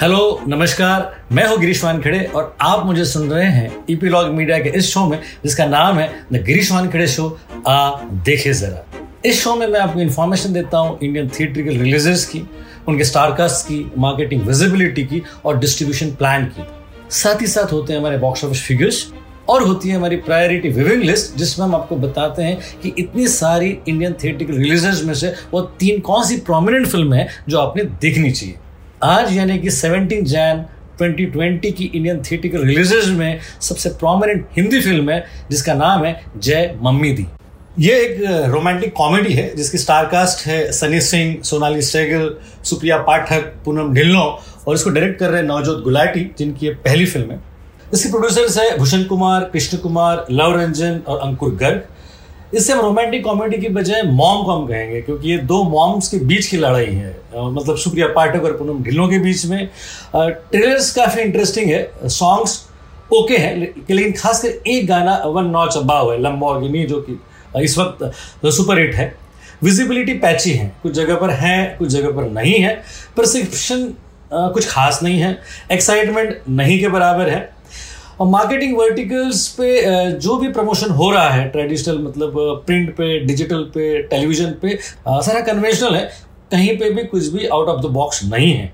Hello, नमस्कार। मैं हूँ गिरीश वानखेड़े और आप मुझे सुन रहे हैं ईपीलॉग मीडिया के इस शो में, जिसका नाम है द गिरीश वानखेड़े शो आ देखे जरा। इस शो में मैं आपको इन्फॉर्मेशन देता हूँ इंडियन थिएट्रिकल रिलीजेस की, उनके स्टारकास्ट की मार्केटिंग विजिबिलिटी की और डिस्ट्रीब्यूशन प्लान की। साथ ही साथ होते हैं हमारे बॉक्स ऑफ़िस फिगर्स और होती है हमारी प्रायोरिटी विविंग लिस्ट जिसमें हम आपको बताते हैं कि इतनी सारी इंडियन थिएट्रिकल रिलीजेस में से वो तीन कौन सी प्रोमिनेंट फ़िल्म है जो आपने देखनी चाहिए। आज यानी कि 17 जैन 2020 की इंडियन थिएटिकल रिलीजेस में सबसे प्रोमिनेंट हिंदी फ़िल्म है, जिसका नाम है जय मम्मी दी। ये एक रोमांटिक कॉमेडी है, जिसकी स्टारकास्ट है सनी सिंह, सोनाली सहगल सुप्रिया पाठक, पूनम ढिल्लो और इसको डायरेक्ट कर रहे हैं नवजोत गुलाटी, जिनकी ये पहली फ़िल्म है। इसके प्रोड्यूसर्स है भूषण कुमार, कृष्ण कुमार, लव रंजन और अंकुर गर्ग। इससे हम रोमांटिक कॉमेडी की बजाय मॉम को हम कहेंगे, क्योंकि ये दो मॉम्स के बीच की लड़ाई है। मतलब सुप्रिया पाठक और पूनम ढिल्लों के बीच में। ट्रेलर्स काफ़ी इंटरेस्टिंग है सॉन्ग्स ओके है लेकिन खासकर एक गाना, वन नॉच अबाव है लम्बोर्गिनी जो कि इस वक्त सुपर हिट है। विजिबिलिटी पैची है, कुछ जगह पर है, कुछ जगह पर नहीं है। परसिप्शन कुछ खास नहीं है। एक्साइटमेंट नहीं के बराबर है। और मार्केटिंग वर्टिकल्स पे जो भी प्रमोशन हो रहा है ट्रेडिशनल मतलब प्रिंट पे डिजिटल पे टेलीविज़न पे सारा कन्वेंशनल है, कहीं पे भी कुछ भी आउट ऑफ़ द बॉक्स नहीं है।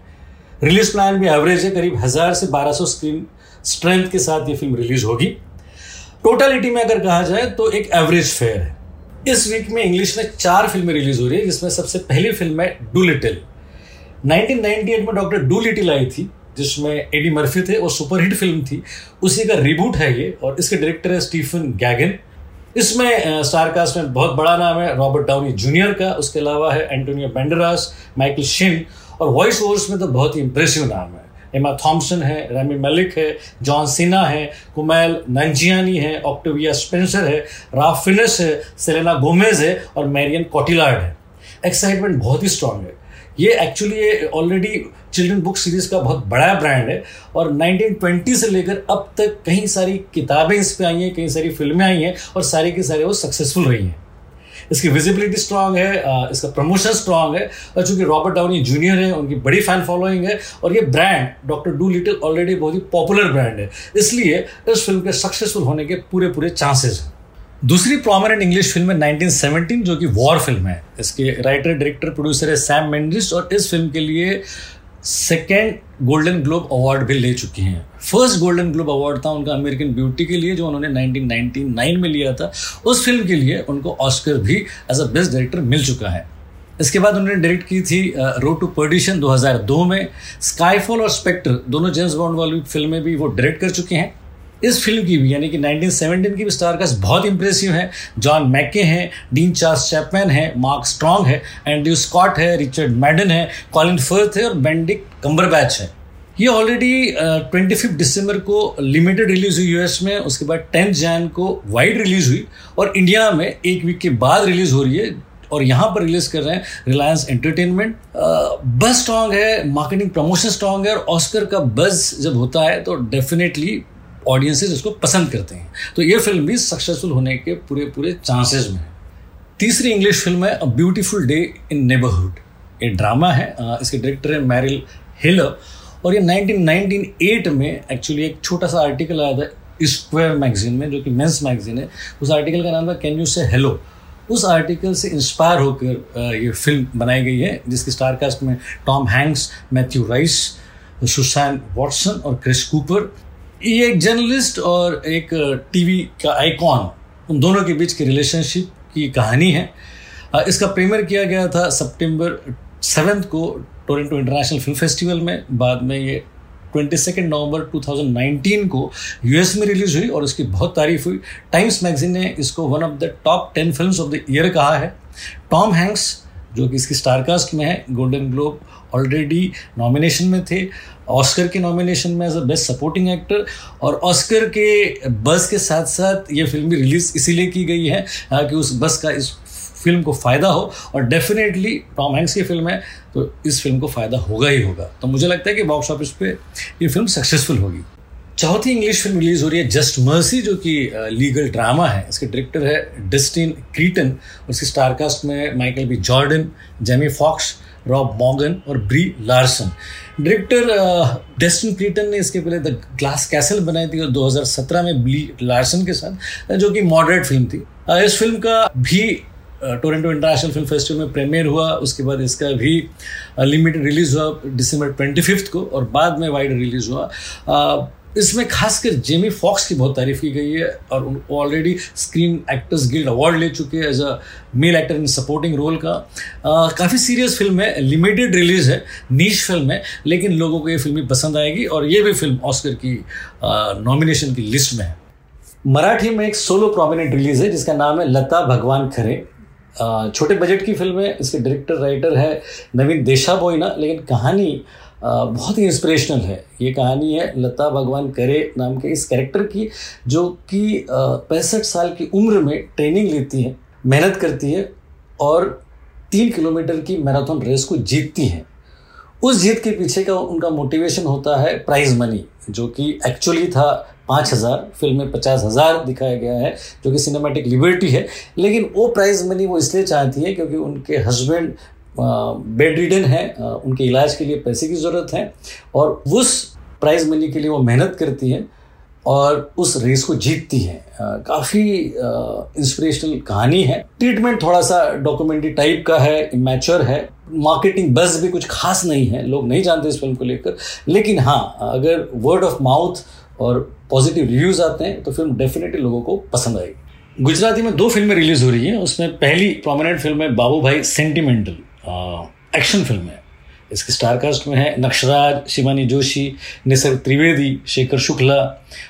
रिलीज़ प्लान भी एवरेज है, करीब हज़ार से बारह सौ स्क्रीन स्ट्रेंथ के साथ ये फ़िल्म रिलीज़ होगी। टोटलिटी में अगर कहा जाए तो एक एवरेज फेयर है। इस वीक में इंग्लिश में चार फ़िल्में रिलीज़ हो रही है, जिसमें सबसे पहली फ़िल्म है डू लिटिल 1998 में डॉक्टर डू लिटिल आई थी। जिसमें एडी मर्फी थे और सुपरहिट फ़िल्म थी। उसी का रिबूट है ये, और इसके डायरेक्टर है स्टीफन गैगन इसमें स्टारकास्ट में बहुत बड़ा नाम है रॉबर्ट डाउनी जूनियर का, उसके अलावा है एंटोनियो बेंडरास माइकल शिन और वॉइस ओवर्स में तो बहुत ही इंप्रेसिव नाम है। एमा थॉम्सन है रेमी मलिक है जॉन सिन्हा है कुमैल नंजियानी है ऑक्टोविया स्पेंसर है राफ फिनिस है सेलेना गोमेज है, और मैरियन कॉटिलार्ड है। एक्साइटमेंट बहुत ही स्ट्रांग है। ये एक्चुअली ये ऑलरेडी चिल्ड्रन बुक सीरीज़ का बहुत बड़ा ब्रांड है और 1920 से लेकर अब तक कई सारी किताबें इस पे आई हैं कई सारी फ़िल्में आई हैं और सारे के सारे वो सक्सेसफुल रही हैं। इसकी विजिबिलिटी स्ट्रांग है इसका प्रमोशन स्ट्रांग है और चूँकि रॉबर्ट डाउनी जूनियर है, उनकी बड़ी फ़ैन फॉलोइंग है और ये brand doctor Dolittle already बहुत ही पॉपुलर ब्रांड है। इसलिए इस फ़िल्म के सक्सेसफुल होने के पूरे पूरे चांसेस हैं। दूसरी प्रोमिनेंट इंग्लिश फ़िल्म है 1917 जो कि वॉर फ़िल्म है। इसके राइटर डायरेक्टर प्रोड्यूसर है सैम मेंडिस और इस फ़िल्म के लिए सेकेंड गोल्डन ग्लोब अवार्ड भी ले चुकी हैं। फ़र्स्ट गोल्डन ग्लोब अवार्ड था उनका अमेरिकन ब्यूटी के लिए, जो उन्होंने 1999 में लिया था। उस फ़िल्म के लिए उनको ऑस्कर भी एज अ बेस्ट डायरेक्टर मिल चुका है। इसके बाद उन्होंने डायरेक्ट की थी रोड टू पर्डिशन 2002 में। स्काईफॉल और स्पेक्टर दोनों जेम्स बॉन्ड वाली फ़िल्में भी वो डायरेक्ट कर चुके हैं। इस फ़िल्म की भी, यानी कि 1917 की भी स्टार कास्ट बहुत इंप्रेसिव है। जॉन मैके हैं, डीन चार्स चैपमैन है, मार्क स्ट्रॉन्ग है एंड्रू स्कॉट है, रिचर्ड मैडन है, कॉलिन फर्थ है और बेंडिक कम्बरबैच है। ये ऑलरेडी ट्वेंटी फिफ्थ दिसंबर को लिमिटेड रिलीज़ हुई यूएस में, उसके बाद टेंथ जैन को वाइड रिलीज़ हुई और इंडिया में एक वीक के बाद रिलीज़ हो रही है और यहाँ पर रिलीज़ कर रहे हैं रिलायंस एंटरटेनमेंट बस स्ट्रांग है मार्केटिंग प्रमोशन स्ट्रांग है और ऑस्कर का बज जब होता है तो डेफिनेटली ऑडियंसेस इसको पसंद करते हैं। तो ये फ़िल्म भी सक्सेसफुल होने के पूरे पूरे चांसेस में तीसरी इंग्लिश फ़िल्म है a beautiful day in neighbourhood ये ड्रामा है। इसके डायरेक्टर है मैरिल हिलर और ये 1998 में एक्चुअली एक छोटा सा आर्टिकल आया था स्क्वायर मैगजीन में, जो कि मेंस मैगजीन है। उस आर्टिकल का नाम था कैन यू से हेलो उस आर्टिकल से इंस्पायर होकर ये फ़िल्म बनाई गई है, जिसकी स्टारकास्ट में Tom Hanks Matthew Rhys Susan Watson और क्रिस कूपर ये एक जर्नलिस्ट और एक टीवी का आइकॉन, उन दोनों के बीच की रिलेशनशिप की कहानी है। इसका प्रीमियर किया गया था सितंबर सेवेंथ को टोरेंटो इंटरनेशनल फ़िल्म फेस्टिवल में। बाद में ये ट्वेंटी सेकेंड नवंबर 2019 को यूएस में रिलीज़ हुई और इसकी बहुत तारीफ़ हुई। टाइम्स मैगजीन ने इसको one of the top ten film of the year कहा है। टॉम हैंक्स जो कि इसकी स्टारकास्ट में है गोल्डन ग्लोब ऑलरेडी नॉमिनेशन में थे। ऑस्कर के नॉमिनेशन में as a best supporting actor और ऑस्कर के बस के साथ साथ ये फ़िल्म भी रिलीज़ इसीलिए की गई है कि उस बस का इस फ़िल्म को फ़ायदा हो। और डेफिनेटली टॉम हैंक्स की फ़िल्म है तो इस फ़िल्म को फ़ायदा होगा ही होगा। तो मुझे लगता है कि बॉक्स ऑफ़िस पे ये फ़िल्म सक्सेसफुल होगी। चौथी इंग्लिश फ़िल्म रिलीज़ हो रही है जस्ट मर्सी जो कि लीगल ड्रामा है। इसके डायरेक्टर है डिस्टिन क्रीटन उसकी स्टारकास्ट में Michael B Jordan Jamie Foxx Rob Morgan और Brie Larson. Director Destin Cretton ने इसके पहले द ग्लास कैसल बनाई थी और 2017 में ब्ली लार्सन के साथ, जो कि मॉडरेट फ़िल्म थी। इस फ़िल्म का भी टोरेंटो इंटरनेशनल फ़िल्म फेस्टिवल में प्रीमियर हुआ। उसके बाद इसका भी लिमिटेड रिलीज़ हुआ दिसंबर ट्वेंटी को और बाद में वाइड रिलीज़ हुआ। इसमें खासकर जेमी फॉक्स की बहुत तारीफ़ की गई है और already screen actors guild award ले चुके हैं as a male actor in supporting role का। काफ़ी सीरियस फ़िल्म है लिमिटेड रिलीज़ है नीच फ़िल्म है, लेकिन लोगों को ये फ़िल्म पसंद आएगी और ये भी फ़िल्म ऑस्कर की नॉमिनेशन की लिस्ट में है। मराठी में एक सोलो प्रोमिनेंट रिलीज़ है, जिसका नाम है लता भगवान खरे। छोटे बजट की फ़िल्म है, इसके डायरेक्टर राइटर है नवीन देशा बोईना लेकिन कहानी बहुत ही इंस्पिरेशनल है। ये कहानी है, लता भगवान करे नाम के इस कैरेक्टर की, जो कि पैंसठ साल की उम्र में ट्रेनिंग लेती है, मेहनत करती है और तीन किलोमीटर की मैराथन रेस को जीतती हैं। उस जीत के पीछे का उनका मोटिवेशन होता है प्राइज मनी जो कि एक्चुअली था पाँच हज़ार फ़िल्म में पचास हज़ार दिखाया गया है, जो कि सिनेमेटिक लिबर्टी है। लेकिन वो प्राइज मनी वो इसलिए चाहती है क्योंकि उनके हस्बैंड बेड रिडन है उनके इलाज के लिए पैसे की ज़रूरत है और उस प्राइज मनी के लिए वो मेहनत करती है और उस रेस को जीतती है। काफ़ी इंस्पिरेशनल कहानी है। ट्रीटमेंट थोड़ा सा डॉक्यूमेंट्री टाइप का है इमेच्योर है। मार्केटिंग बस भी कुछ खास नहीं है, लोग नहीं जानते इस फ़िल्म को लेकर। लेकिन हाँ अगर वर्ड ऑफ़ माउथ और पॉजिटिव रिव्यूज़ आते हैं तो फ़िल्म डेफिनेटली लोगों को पसंद आएगी। गुजराती में दो फ़िल्में रिलीज़ हो रही हैं। उसमें पहली प्रोमिनेंट फ़िल्म है बाबू भाई सेंटिमेंटल एक्शन फ़िल्म है। इसके स्टारकास्ट में है नक्षराज शिवानी जोशी निसर्ग त्रिवेदी शेखर शुक्ला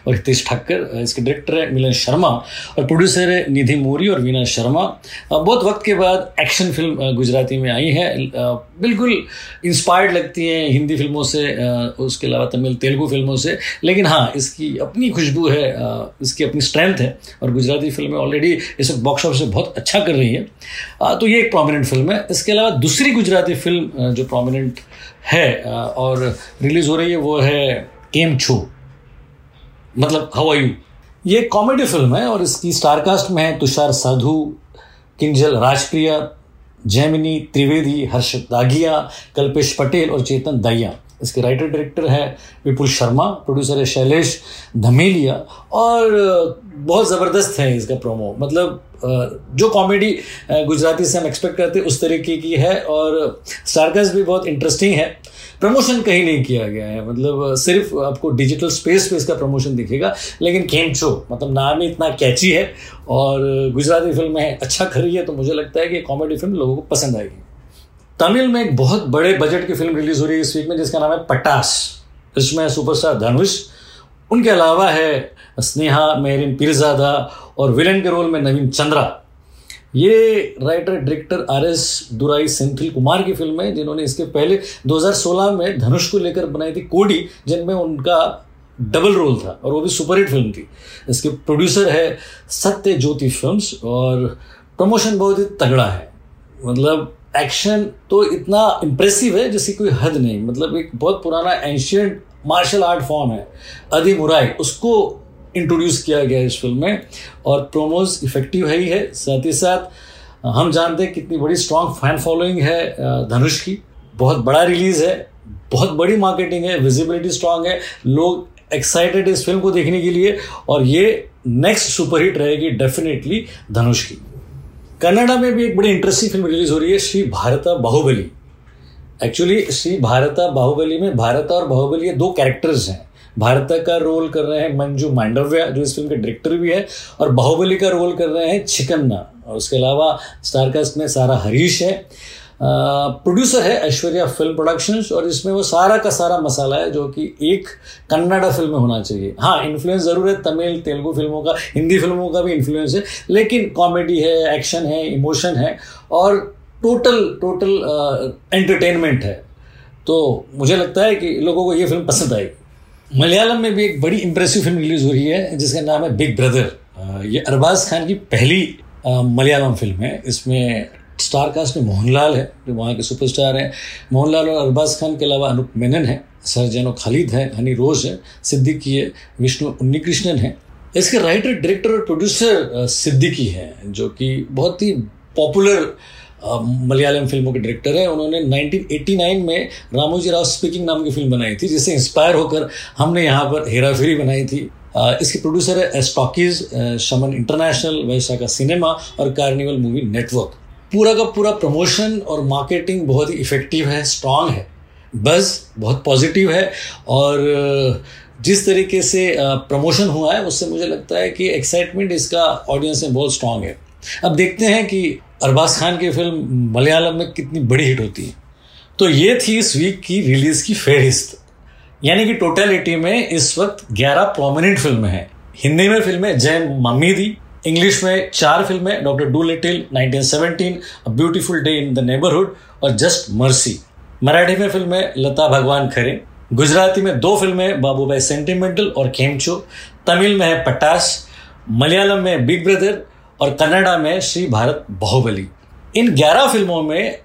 और हितेश ठक्कर इसके डायरेक्टर है मिलन शर्मा और प्रोड्यूसर है निधि मोरी और वीना शर्मा। बहुत वक्त के बाद एक्शन फ़िल्म गुजराती में आई है। बिल्कुल इंस्पायर्ड लगती हैं हिंदी फ़िल्मों से उसके अलावा तमिल, तेलुगु फ़िल्मों से। लेकिन हाँ इसकी अपनी खुशबू है इसकी अपनी स्ट्रेंथ है और गुजराती फ़िल्में ऑलरेडी इस वक्त बॉक्स ऑफ़िस से बहुत अच्छा कर रही है। तो ये एक प्रोमिनेंट फ़िल्म है। इसके अलावा दूसरी गुजराती फ़िल्म जो प्रोमिनेंट है और रिलीज़ हो रही है, वो है केम छू मतलब हाउ आर यू ये कॉमेडी फ़िल्म है और इसकी स्टारकास्ट में है तुषार साधु, किंजल राजप्रिया, जैमिनी त्रिवेदी हर्षद दागिया, कल्पेश पटेल और चेतन दाइया। इसके राइटर डायरेक्टर है विपुल शर्मा प्रोड्यूसर है शैलेश धमेलिया और बहुत ज़बरदस्त है इसका प्रोमो मतलब जो कॉमेडी गुजराती से हम एक्सपेक्ट करते उस तरीके की है और स्टारकास्ट भी बहुत इंटरेस्टिंग है। प्रमोशन कहीं नहीं किया गया है। मतलब सिर्फ़ आपको डिजिटल स्पेस पे इसका प्रमोशन दिखेगा, लेकिन केमचो मतलब नाम ही इतना कैची है और गुजराती फ़िल्म है अच्छा खरी है तो मुझे लगता है कि कॉमेडी फ़िल्म लोगों को पसंद आएगी। तमिल में एक बहुत बड़े बजट की फ़िल्म रिलीज़ हो रही है इस वीक में, जिसका नाम है पटास। इसमें सुपरस्टार धनुष, उनके अलावा है स्नेहा मेहरिन पीरजादा और विलन के रोल में नवीन चंद्रा। ये writer director R S Durai Senthil Kumar की फ़िल्म है, जिन्होंने इसके पहले 2016 में धनुष को लेकर बनाई थी कोडी, जिनमें उनका डबल रोल था, और वो भी सुपरहिट फ़िल्म थी। इसके प्रोड्यूसर है सत्य ज्योति फिल्म्स और प्रमोशन बहुत ही तगड़ा है। मतलब एक्शन तो इतना इम्प्रेसिव है जिसकी कोई हद नहीं। मतलब एक बहुत पुराना एंशियंट मार्शल आर्ट फॉर्म है अदी मुराई उसको इंट्रोड्यूस किया गया है इस फ़िल्म में, और प्रोमोज इफ़ेक्टिव है ही है। साथ ही साथ, हम जानते हैं कितनी बड़ी स्ट्रॉन्ग फ़ैन फॉलोइंग है धनुष की। बहुत बड़ा रिलीज़ है, बहुत बड़ी मार्केटिंग है विजिबिलिटी स्ट्रांग है। लोग एक्साइटेड इस फ़िल्म को देखने के लिए, और ये नेक्स्ट सुपरहिट रहेगी डेफिनेटली धनुष की। कनाडा में भी एक बड़ी इंटरेस्टिंग फ़िल्म रिलीज़ हो रही है, श्री भारता बाहुबली। एक्चुअली श्री भारता बाहुबली में, भारत और बाहुबली ये दो कैरेक्टर्स हैं। भारता का रोल कर रहे हैं मंजू मांडव्या, जो इस फ़िल्म के डायरेक्टर भी है, और बाहुबली का रोल कर रहे हैं छिकन्ना। और उसके अलावा स्टारकास्ट में सारा हरीश है। प्रोड्यूसर है ऐश्वर्या फ़िल्म प्रोडक्शंस और इसमें वो सारा का सारा मसाला है, जो कि एक कन्नाडा फ़िल्म में होना चाहिए। हाँ इन्फ्लुएंस ज़रूर है, तमिल, तेलुगु फ़िल्मों का, हिंदी फ़िल्मों का भी इन्फ्लुएंस है, लेकिन कॉमेडी है एक्शन है इमोशन है, और टोटल टोटल एंटरटेनमेंट है। तो मुझे लगता है कि लोगों को ये फ़िल्म पसंद आएगी। मलयालम में भी एक बड़ी इंप्रेसिव फ़िल्म रिलीज़ हो रही है, जिसका नाम है बिग ब्रदर ये अरबाज खान की पहली मलयालम फ़िल्म है। इसमें स्टार कास्ट में मोहनलाल है, जो वहाँ के सुपरस्टार हैं। मोहनलाल और अरबाज खान के अलावा अनूप मेनन है, सरजैनो खालिद है, हनी रोज है, सिद्दीकी है, विष्णु उन्नीकृष्णन है। इसके राइटर डायरेक्टर और प्रोड्यूसर सिद्दीकी है, जो कि बहुत ही पॉपुलर मलयालम फ़िल्मों के डायरेक्टर हैं। उन्होंने 1989 में रामोजी राव स्पीकिंग नाम की फ़िल्म बनाई थी, जिससे इंस्पायर होकर हमने यहाँ पर हेरा फेरी बनाई थी। इसके प्रोड्यूसर है एस्टॉकीज शमन इंटरनेशनल का सिनेमा और कार्निवल मूवी नेटवर्क पूरा का पूरा प्रमोशन और मार्केटिंग बहुत ही इफ़ेक्टिव है स्ट्रांग है। बस बहुत पॉजिटिव है और जिस तरीके से प्रमोशन हुआ है, उससे मुझे लगता है कि एक्साइटमेंट इसका ऑडियंस में बहुत स्ट्रांग है। अब देखते हैं कि अरबाज खान की फ़िल्म मलयालम में कितनी बड़ी हिट होती है। तो ये थी इस वीक की रिलीज़ की फेहरिस्त यानी कि टोटलिटी में इस वक्त 11 प्रोमिनेंट फ़िल्में हैं। हिंदी में फ़िल्में जय मम्मी दी इंग्लिश में चार फ़िल्में doctor Dolittle 1917 a beautiful day in the neighbourhood और जस्ट मर्सी मराठी में फ़िल्में लता भगवान खरे। गुजराती में दो फ़िल्में बाबूभाई सेंटिमेंटल और खेमचो तमिल में है पटास। मलयालम में बिग ब्रदर और कन्नडा में श्री भारत बाहुबली। इन 11 फ़िल्मों में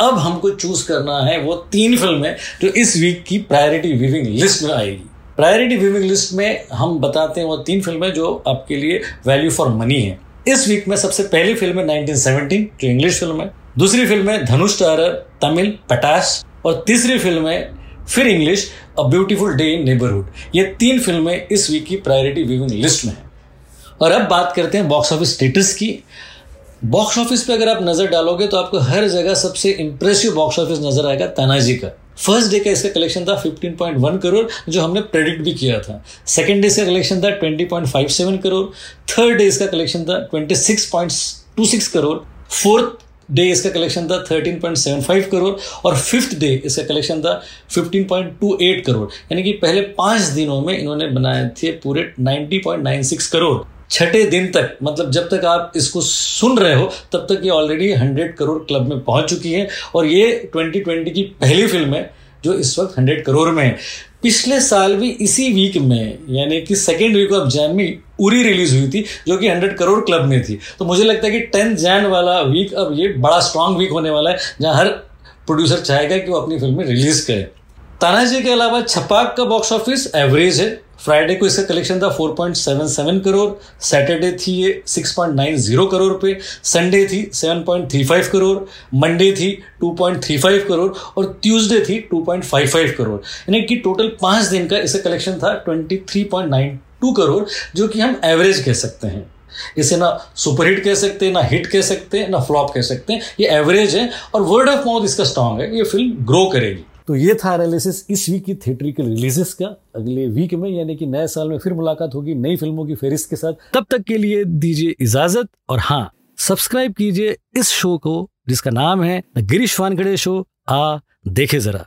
अब हमको चूज़ करना है वो तीन फ़िल्में जो इस वीक की प्रायोरिटी व्यूविंग लिस्ट में आएगी। प्रायोरिटी व्यूविंग लिस्ट में हम बताते हैं वो तीन फ़िल्में जो आपके लिए वैल्यू फॉर मनी है। इस वीक में सबसे पहली फ़िल्म है 1917 जो इंग्लिश फ़िल्म है। दूसरी फ़िल्म है धनुष टारर तमिल, पटास। और तीसरी फ़िल्म है फिर English a beautiful day in neighbourhood ये तीन फ़िल्में इस वीक की प्रायोरिटी व्यूविंग लिस्ट में। है और अब बात करते हैं बॉक्स ऑफ़िस स्टेटस की। बॉक्स ऑफ़िस पे अगर आप नज़र डालोगे तो आपको हर जगह सबसे इंप्रेसिव बॉक्स ऑफ़िस नज़र आएगा तानाजी का। फ़र्स्ट डे का इसका कलेक्शन था 15.1 करोड़ जो हमने प्रेडिक्ट भी किया था। सेकेंड डे इसका कलेक्शन था 20.57 करोड़ थर्ड डे इसका कलेक्शन था 26.26 करोड़ फोर्थ डे इसका कलेक्शन था 13.75 करोड़ और फिफ्थ डे इसका कलेक्शन था 15.28 करोड़ यानी कि पहले पाँच दिनों में इन्होंने बनाए थे पूरे 90.96 करोड़ छठे दिन तक मतलब जब तक आप इसको सुन रहे हो, तब तक ये ऑलरेडी हंड्रेड करोड़ क्लब में पहुँच चुकी है। और ये 2020 की पहली फ़िल्म है, जो इस वक्त हंड्रेड करोड़ में है। पिछले साल भी इसी वीक में, यानी कि सेकेंड वीक ऑफ़ जैन में उरी रिलीज़ हुई थी, जो कि हंड्रेड करोड़ क्लब में थी। तो मुझे लगता है कि टेंथ जैन वाला वीक अब ये बड़ा स्ट्रांग वीक होने वाला है, जहाँ हर प्रोड्यूसर चाहेगा कि वो अपनी फ़िल्में रिलीज़ करे। तानाजी के अलावा छपाक का बॉक्स ऑफ़िस एवरेज है। फ्राइडे को इसका कलेक्शन था 4.77 करोड़ सैटरडे थी ये 6.90 करोड़ पे संडे थी 7.35 करोड़ मंडे थी 2.35 करोड़ और ट्यूसडे थी 2.55 करोड़ यानी कि टोटल पाँच दिन का इसका कलेक्शन था 23.92 करोड़ जो कि हम एवरेज कह सकते हैं। इसे ना सुपरहिट कह सकते हैं, ना हिट कह सकते हैं, ना फ्लॉप कह सकते हैं, ये एवरेज है और वर्ड ऑफ़ माउथ इसका स्ट्रांग है ये फ़िल्म ग्रो करेगी। तो ये था एनालिसिस इस वीक की थिएटरिकल रिलीजेस का। अगले वीक में, यानी कि नए साल में फिर मुलाकात होगी नई फ़िल्मों की फेरिस्त के साथ। तब तक के लिए दीजिए इजाज़त और हाँ सब्सक्राइब कीजिए इस शो को, जिसका नाम है गिरीश वानखड़े शो आ, देखे जरा।